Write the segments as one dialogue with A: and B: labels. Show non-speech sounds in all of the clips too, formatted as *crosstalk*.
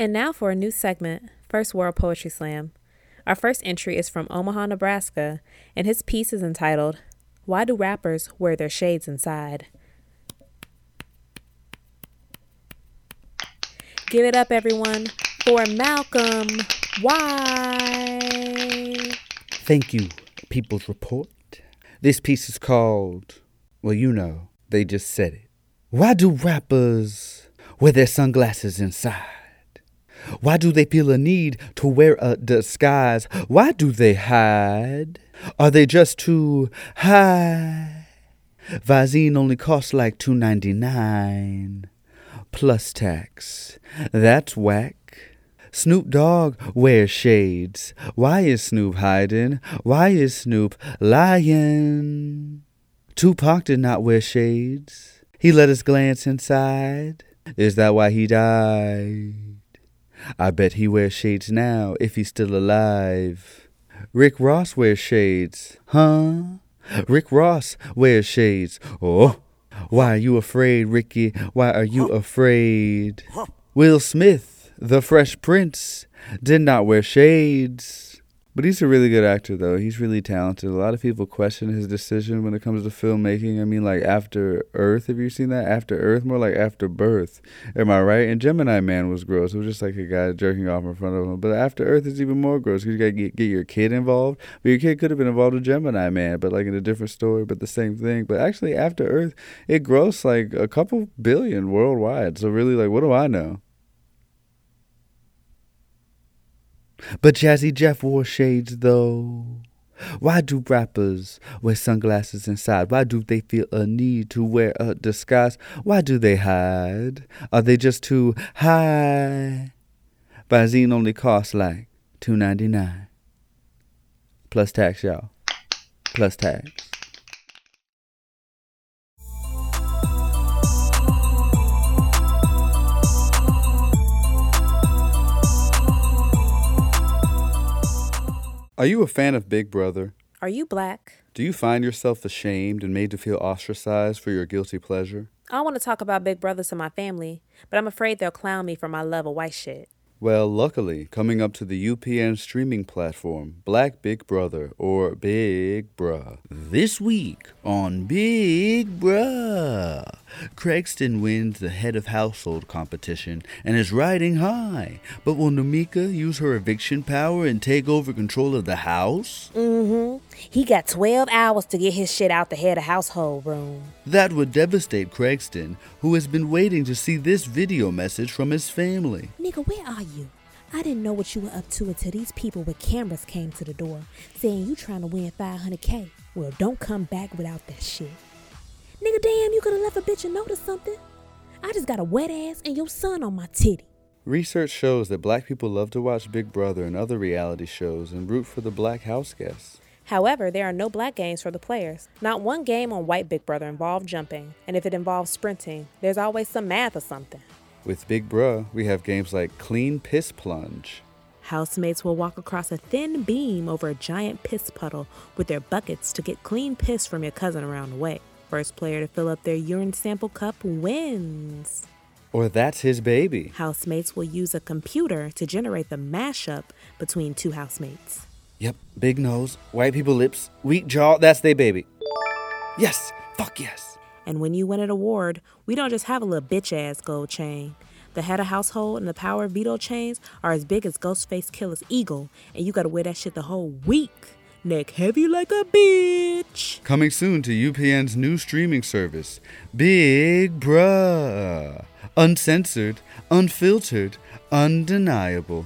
A: And now for a new segment First World Poetry Slam. Our first entry is from Omaha, Nebraska, and his piece is entitled Why Do Rappers Wear Their Shades Inside? Give it up, everyone, for Malcolm. Why?
B: Thank you, People's Report. This piece is called, well, you know, they just said it. Why do rappers wear their sunglasses inside? Why do they feel a need to wear a disguise? Why do they hide? Are they just too high? Visine only costs like two ninety nine plus tax. That's whack. Snoop Dogg wears shades. Why is Snoop hiding? Why is Snoop lying? Tupac did not wear shades. He let us glance inside. Is that why he died? I bet he wears shades now if he's still alive. Rick Ross wears shades. Huh? Rick Ross wears shades. Oh, why are you afraid, Ricky? Why are you afraid? Will Smith, the Fresh Prince, did not wear shades. But he's a really good actor, though. He's really talented. A lot of people question his decision when it comes to filmmaking. I mean, like After Earth, have you seen that? After Earth, more like After Birth. Am I right? And Gemini Man was gross. It was just like a guy jerking off in front of him. But After Earth is even more gross because you got to get, get your kid involved. But your kid could have been involved with Gemini Man, but like in a different story, but the same thing. But actually, After Earth, it grossed like a couple billion worldwide. So really, like, what do I know? But Jazzy Jeff wore shades though. Why do rappers wear sunglasses inside? Why do they feel a need to wear a disguise? Why do they hide? Are they just too high? Visine only costs like two ninety nine. Plus tax, y'all. Plus tax. Are you a fan of Big Brother?
A: Are you black?
B: Do you find yourself ashamed and made to feel ostracized for your guilty pleasure?
A: I want to talk about Big Brother to my family, but I'm afraid they'll clown me for my love of white shit.
B: Well, luckily, coming up to the UPN streaming platform, Black Big Brother, or Big Bruh. This week on Big Bruh, Craigston wins the head of household competition and is riding high. But will Namika use her eviction power and take over control of the house?
A: Mm-hmm. He got 12 hours to get his shit out the head of household room.
B: That would devastate Craigston, who has been waiting to see this video message from his family.
A: Nigga, where are you? I didn't know what you were up to until these people with cameras came to the door saying you trying to win 500k. Well, don't come back without that shit. Nigga, damn, you could have left a bitch a note or something. I just got a wet ass and your son on my titty.
B: Research shows that black people love to watch Big Brother and other reality shows and root for the black house guests.
A: However, there are no black games for the players. Not one game on White Big Brother involved jumping, and if it involves sprinting, there's always some math or something.
B: With Big Bruh, we have games like Clean Piss Plunge.
A: Housemates will walk across a thin beam over a giant piss puddle with their buckets to get clean piss from your cousin around the way. First player to fill up their urine sample cup wins.
B: Or That's His Baby.
A: Housemates will use a computer to generate the mashup between two housemates.
B: Yep, big nose, white people lips, weak jaw, that's their baby. Yes, fuck yes.
A: And when you win an award, we don't just have a little bitch ass gold chain. The head of household and the power of veto chains are as big as Ghostface Killah's eagle, and you gotta wear that shit the whole week. Neck heavy like a bitch.
B: Coming soon to UPN's new streaming service, Big Bruh. Uncensored, unfiltered, undeniable.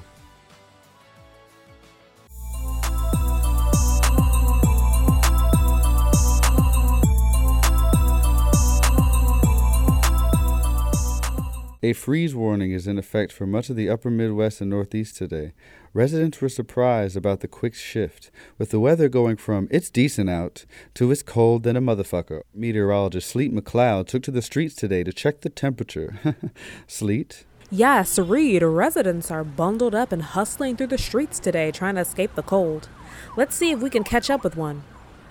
B: A freeze warning is in effect for much of the upper Midwest and Northeast today. Residents were surprised about the quick shift, with the weather going from it's decent out to it's cold than a motherfucker. Meteorologist Sleet McLeod took to the streets today to check the temperature. *laughs* Sleet?
A: Yes, Reed, residents are bundled up and hustling through the streets today trying to escape the cold. Let's see if we can catch up with one.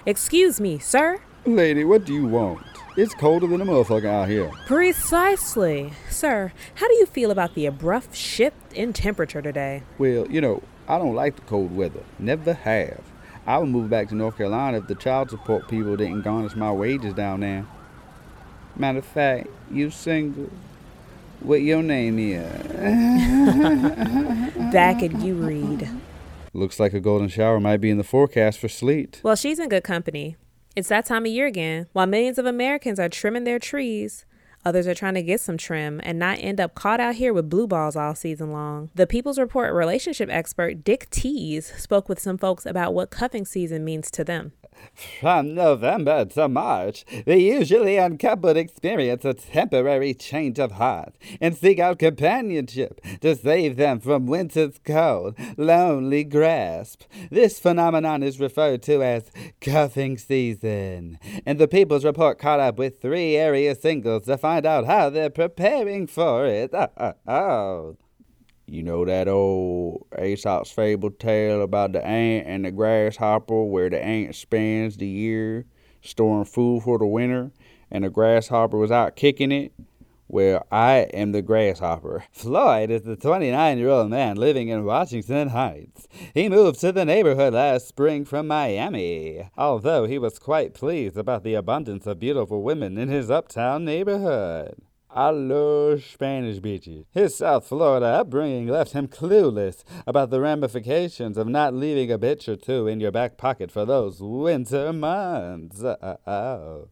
A: Excuse me, sir?
B: Lady, what do you want? It's colder than a motherfucker out here.
A: Precisely. Sir, how do you feel about the abrupt shift in temperature today?
B: Well, you know, I don't like the cold weather. Never have. I would move back to North Carolina if the child support people didn't garnish my wages down there. Matter of fact, you single. What your name is? *laughs*
A: Back at you, Reed.
B: Looks like a golden shower might be in the forecast for Sleet.
A: Well, she's in good company. It's that time of year again. While millions of Americans are trimming their trees, Others are trying to get some trim and not end up caught out here with blue balls all season long. The People's Report relationship expert Dick Tease spoke with some folks about what cuffing season means to them.
B: From November to March, the usually uncoupled experience a temporary change of heart and seek out companionship to save them from winter's cold, lonely grasp. This phenomenon is referred to as cuffing season, and the People's Report caught up with three area singles to find out how they're preparing for it. Uh, uh, oh. You know that old Aesop's fable tale about the ant and the grasshopper, where the ant spends the year storing food for the winter, and the grasshopper was out kicking it? Well, I am the grasshopper. Floyd is the 29 year old man living in Washington Heights. He moved to the neighborhood last spring from Miami, although he was quite pleased about the abundance of beautiful women in his uptown neighborhood. I love Spanish bitches. His South Florida upbringing left him clueless about the ramifications of not leaving a bitch or two in your back pocket for those winter months. Oh.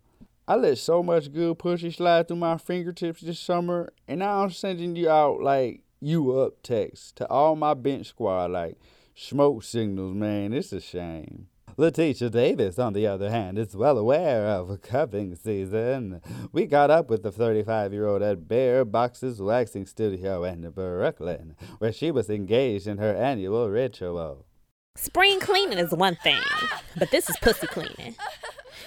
B: I let so much good pussy slide through my fingertips this summer, and now I'm sending you out like you up text to all my bench squad like smoke signals, man. It's a shame. Letitia Davis, on the other hand, is well aware of cuffing season. We got up with the 35 year old at Bear Box's waxing studio in Brooklyn, where she was engaged in her annual ritual.
A: Spring cleaning is one thing, but this is pussy cleaning.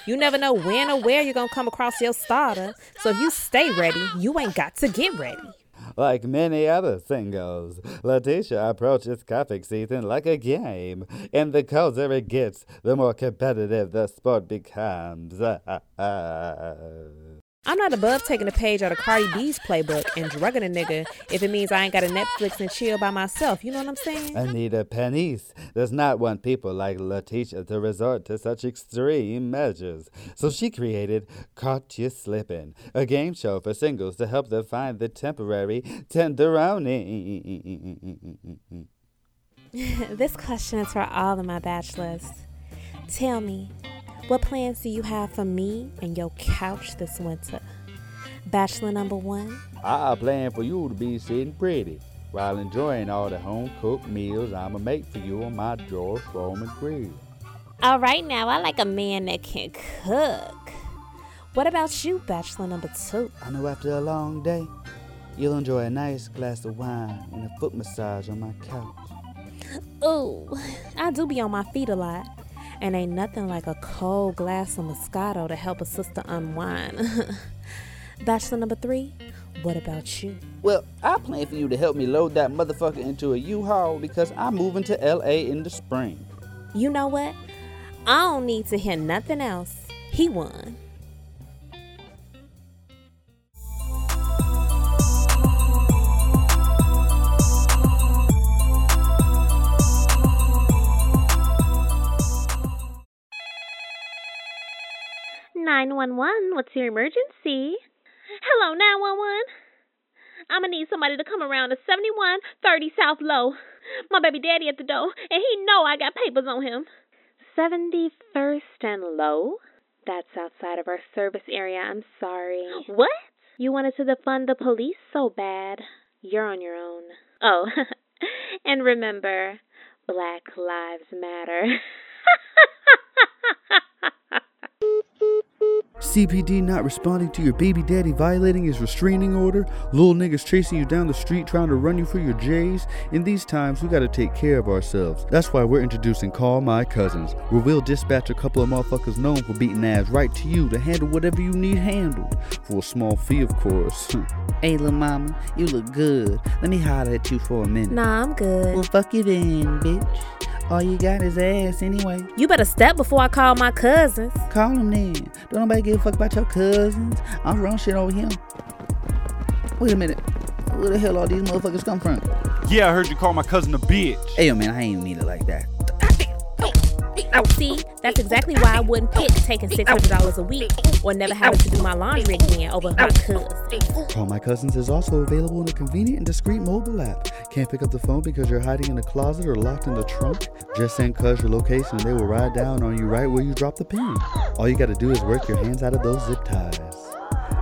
A: You never know when or where you're gonna come across your starter, so if you stay ready, you ain't got to get ready.
B: Like many other singles, Letitia approaches cuffing season like a game, and the closer it gets, the more competitive the sport becomes. *laughs*
A: I'm not above taking a page out of Cardi B's playbook and drugging a nigga if it means I ain't got a Netflix and chill by myself. You know what I'm saying?
B: Anita Penice does not want people like Letitia to resort to such extreme measures, so she created Caught You Slippin', a game show for singles to help them find the temporary tenderoni. *laughs*
A: this question is for all of my bachelors. Tell me, what plans do you have for me and your couch this winter? Bachelor number one.
B: I plan for you to be sitting pretty while enjoying all the home cooked meals I'ma make for you on my George Foreman grill.
A: All right, now I like a man that can cook. What about you, Bachelor number two?
B: I know after a long day, you'll enjoy a nice glass of wine and a foot massage on my couch.
A: Ooh, I do be on my feet a lot. And ain't nothing like a cold glass of Moscato to help a sister unwind. *laughs* Bachelor number three, what about you?
B: Well, I plan for you to help me load that motherfucker into a U-Haul because I'm moving to LA in the spring.
A: You know what? I don't need to hear nothing else. He won.
C: 911, what's your emergency? Hello, 911. I'm gonna need somebody to come around to 7130 South Low. My baby daddy at the door, and he know I got papers on him. 71st and Low? That's outside of our service area. I'm sorry. What? You wanted to defund the police so bad. You're on your own. Oh, *laughs* and remember, Black Lives Matter. *laughs*
B: CPD not responding to your baby daddy violating his restraining order, little niggas chasing you down the street trying to run you for your J's. In these times, we gotta take care of ourselves. That's why we're introducing Call My Cousins, where we'll dispatch a couple of motherfuckers known for beating ass right to you to handle whatever you need handled. For a small fee, of course. *laughs* hey, little mama, you look good. Let me holler at you for a minute.
A: Nah, I'm good.
B: Well, fuck it in, bitch.
D: All you got is ass anyway.
A: You better step before I call my cousins.
D: Call them then. Don't nobody give a fuck about your cousins. I'm wrong shit over him. Wait a minute. Where the hell all these motherfuckers come from?
B: Yeah, I heard you call my cousin a bitch.
D: Hey, yo, man, I ain't mean it like that.
A: Oh, see, that's exactly why I wouldn't pick taking $600 a week or never having to do my laundry again over my cousin.
D: Call My Cousins is also available in a convenient and discreet mobile app. Can't pick up the phone because you're hiding in the closet or locked in the trunk? Just send Cuz your location and they will ride down on you right where you drop the pin. All you gotta do is work your hands out of those zip ties.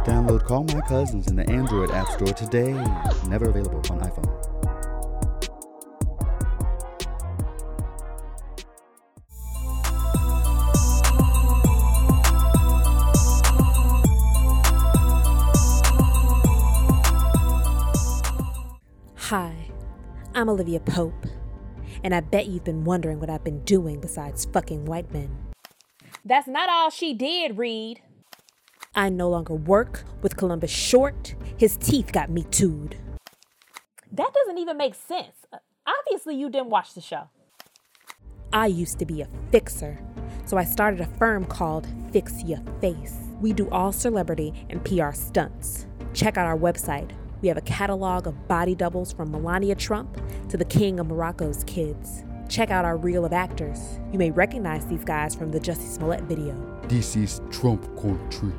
D: Download Call My Cousins in the Android App Store today. Never available on iPhone.
A: Hi, I'm Olivia Pope, and I bet you've been wondering what I've been doing besides fucking white men. That's not all she did, Reed. I no longer work with Columbus Short. His teeth got me tooed. That doesn't even make sense. Obviously, you didn't watch the show. I used to be a fixer, so I started a firm called Fix Your Face. We do all celebrity and PR stunts. Check out our website. We have a catalog of body doubles from Melania Trump to the King of Morocco's kids. Check out our reel of actors. You may recognize these guys from the Jussie Smollett video.
E: This is Trump country.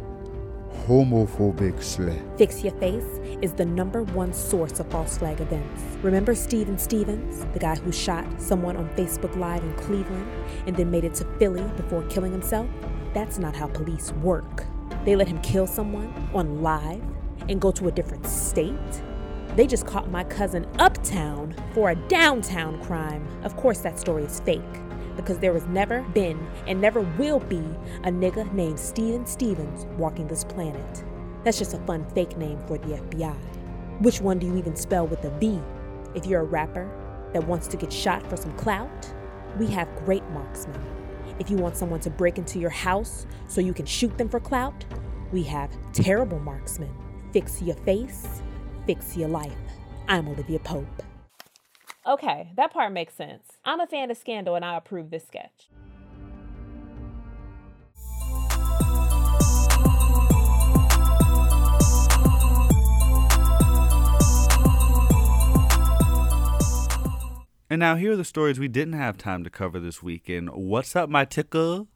E: Homophobic slay.
A: Fix Your Face is the number one source of false flag events. Remember Steven Stevens, the guy who shot someone on Facebook Live in Cleveland and then made it to Philly before killing himself? That's not how police work. They let him kill someone on live and go to a different state. They just caught my cousin uptown for a downtown crime. Of course, that story is fake because there has never been and never will be a nigga named Steven Stevens walking this planet. That's just a fun fake name for the FBI. Which one do you even spell with a V? If you're a rapper that wants to get shot for some clout, we have great marksmen. If you want someone to break into your house so you can shoot them for clout, we have terrible marksmen. Fix your face, fix your life. I'm Olivia Pope. Okay, that part makes sense. I'm a fan of Scandal and I approve this sketch.
B: And now here are the stories we didn't have time to cover this weekend. What's up, my tickle?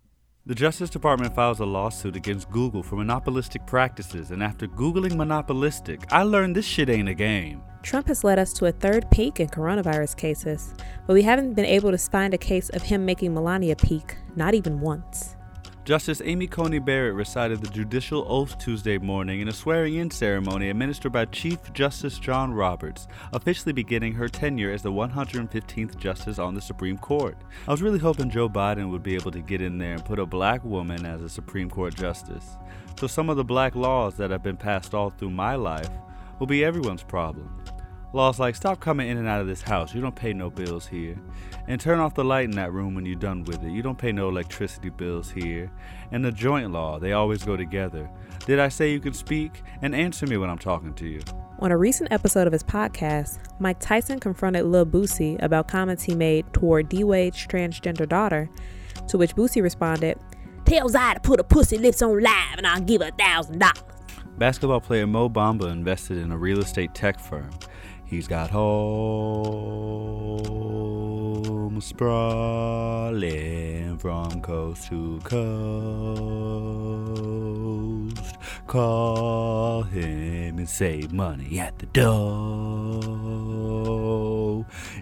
B: The Justice Department files a lawsuit against Google for monopolistic practices, and after Googling monopolistic, I learned this shit ain't a game.
A: Trump has led us to a third peak in coronavirus cases, but we haven't been able to find a case of him making Melania peak, not even once.
B: Justice Amy Coney Barrett recited the judicial oath Tuesday morning in a swearing in ceremony administered by Chief Justice John Roberts, officially beginning her tenure as the 115th Justice on the Supreme Court. I was really hoping Joe Biden would be able to get in there and put a black woman as a Supreme Court Justice. So some of the black laws that have been passed all through my life will be everyone's problem. Laws like stop coming in and out of this house, you don't pay no bills here. And turn off the light in that room when you're done with it, you don't pay no electricity bills here. And the joint law, they always go together. Did I say you can speak? And answer me when I'm talking to you.
A: On a recent episode of his podcast, Mike Tyson confronted Lil Boosie about comments he made toward D Wade's transgender daughter, to which Boosie responded, Tell Zai to put a pussy lips on live and I'll give her a thousand dollars.
B: Basketball player Mo Bamba invested in a real estate tech firm. He's got homes sprawling from coast to coast. Call him and save money at the door.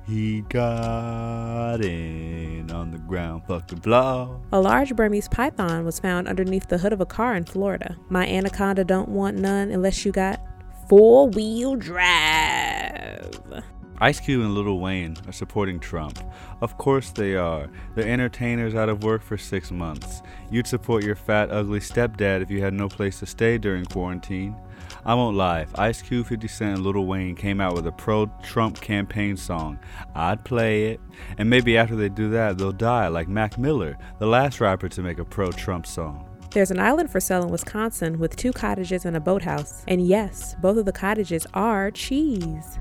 B: He got in on the ground, fuck the blow.
A: A large Burmese python was found underneath the hood of a car in Florida. My anaconda don't want none unless you got four wheel drive.
B: Ice Cube and Lil Wayne are supporting Trump. Of course they are. They're entertainers out of work for six months. You'd support your fat, ugly stepdad if you had no place to stay during quarantine. I won't lie, if Ice Cube, 50 Cent, and Lil Wayne came out with a pro Trump campaign song, I'd play it. And maybe after they do that, they'll die like Mac Miller, the last rapper to make a pro Trump song.
A: There's an island for sale in Wisconsin with two cottages and a boathouse. And yes, both of the cottages are cheese.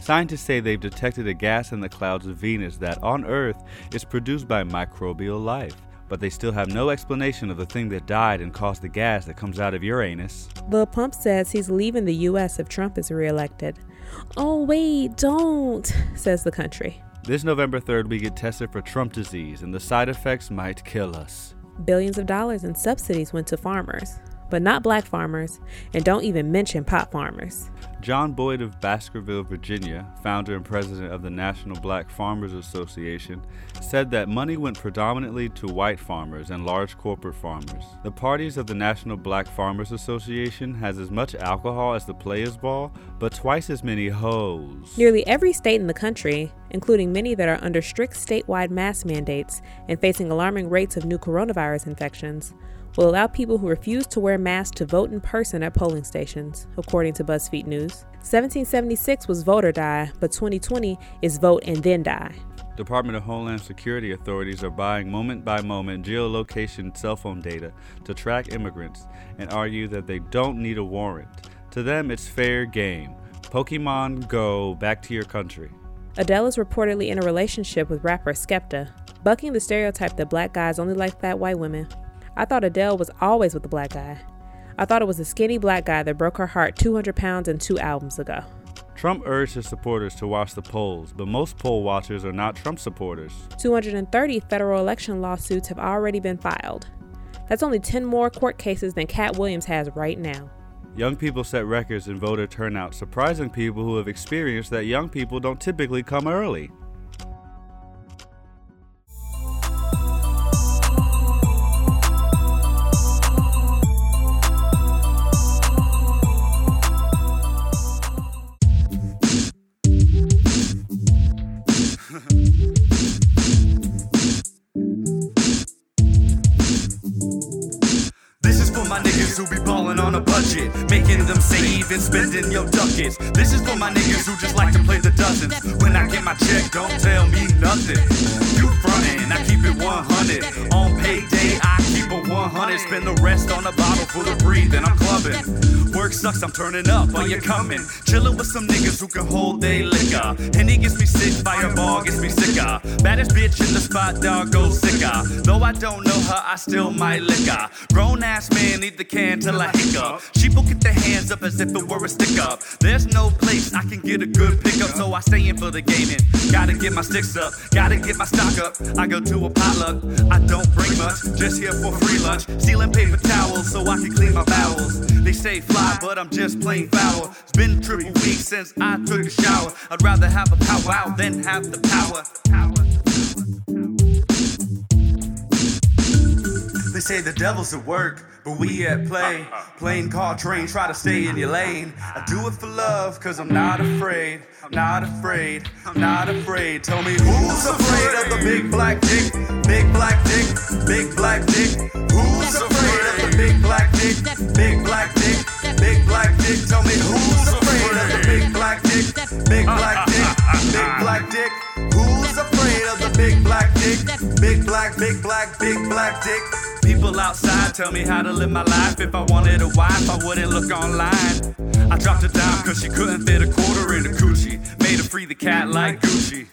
F: Scientists say they've detected a gas in the clouds of Venus that, on Earth, is produced by microbial life. But they still have no explanation of the thing that died and caused the gas that comes out of Uranus.
A: Lil Pump says he's leaving the U.S. if Trump is reelected. Oh, wait, don't, says the country.
F: This November 3rd, we get tested for Trump disease, and the side effects might kill us.
A: Billions of dollars in subsidies went to farmers, but not black farmers, and don't even mention pot farmers.
F: John Boyd of Baskerville, Virginia, founder and president of the National Black Farmers Association, said that money went predominantly to white farmers and large corporate farmers. The parties of the National Black Farmers Association has as much alcohol as the Players Ball, but twice as many hoes.
A: Nearly every state in the country, including many that are under strict statewide mask mandates and facing alarming rates of new coronavirus infections, will allow people who refuse to wear masks to vote in person at polling stations, according to BuzzFeed News. 1776 was vote or die, but 2020 is vote and then die.
F: Department of Homeland Security authorities are buying moment by moment geolocation cell phone data to track immigrants and argue that they don't need a warrant. To them, it's fair game. Pokemon Go back to your country.
A: Adele is reportedly in a relationship with rapper Skepta, bucking the stereotype that black guys only like fat white women. I thought Adele was always with the black guy. I thought it was a skinny black guy that broke her heart 200 pounds and two albums ago.
F: Trump urged his supporters to watch the polls, but most poll watchers are not Trump supporters.
A: 230 federal election lawsuits have already been filed. That's only 10 more court cases than Katt Williams has right now.
F: Young people set records in voter turnout, surprising people who have experienced that young people don't typically come early.
B: And spending your ducats. This is for my niggas who just like to play the dozens. When I get my check, don't tell me nothing. You frontin', I keep it 100. On payday, I keep a 100. Spend the rest on a full of breathe, and I'm clubbing. Work sucks, I'm turning up. Are you coming? Chillin' with some niggas who can hold they liquor. Henny gets me sick, fireball gets me sicker. Baddest bitch in the spot, dog goes sicker. Though I don't know her, I still might lick her. Grown ass man, need the can till I hiccup. Sheeple get their hands up as if it were a stick up. There's no place I can get a good pickup, so I stay in for the gaming. Gotta get my sticks up, gotta get my stock up. I go to a potluck, I don't bring much, just here for free lunch. Stealing paper towels so I clean my bowels. They say fly, but I'm just plain foul. It's been triple week since I took a shower. I'd rather have a powwow than have the power. They say the devil's at work, but we at play. Plane, car, train, try to stay in your lane. I do it for love, cause I'm not afraid. I'm not afraid. I'm not afraid. Tell me who's afraid of the big black dick? Big black dick, big black dick. Big black dick? Big black dick, big black dick. Tell me who's afraid of the big black dick? Big black dick, big black dick. Who's afraid of the big black dick? Big black, big black, big black dick. People outside tell me how to live my life. If I wanted a wife, I wouldn't look online. I dropped a down cause she couldn't fit a quarter in a coochie. Made her free the cat like Gucci.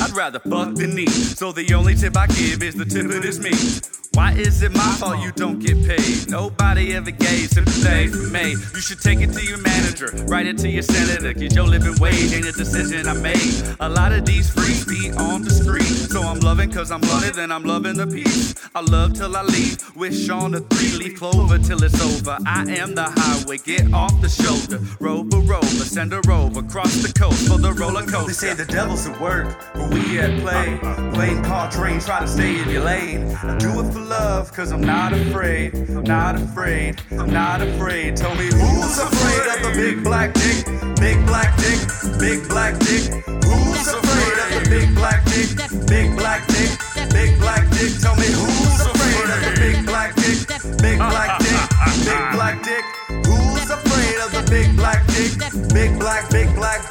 B: I'd rather fuck than eat. So the only tip I give is the tip of this meat. Why is it my fault you don't get paid? Nobody ever gave sympathy for me. You should take it to your manager, write it to your senator. Get your living wage ain't a decision I made. A lot of these freaks be on the street. So I'm loving cause I'm blunted, then I'm loving the peace. I love till I leave. Wish on a three leaf clover till it's over. I am the highway, get off the shoulder. Rover, rover, send her over. Cross the coast for the roller coaster. They say the devil's at work, but we at play. Plane, car, train, try to stay in your lane. I do it for love, cause I'm not afraid. I'm not afraid. I'm not afraid. Tell me who's afraid of the big black dick? Big black dick, big black dick. Who's afraid of the big black dick? Big black dick, big black dick. Tell me who's afraid of the big black dick? Big black dick, big black dick. Who's afraid of the big black dick? Big black, big black, big black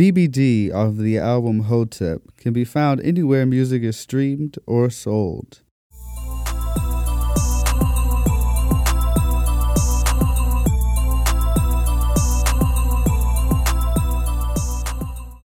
G: BBD of the album Hotep can be found anywhere music is streamed or sold.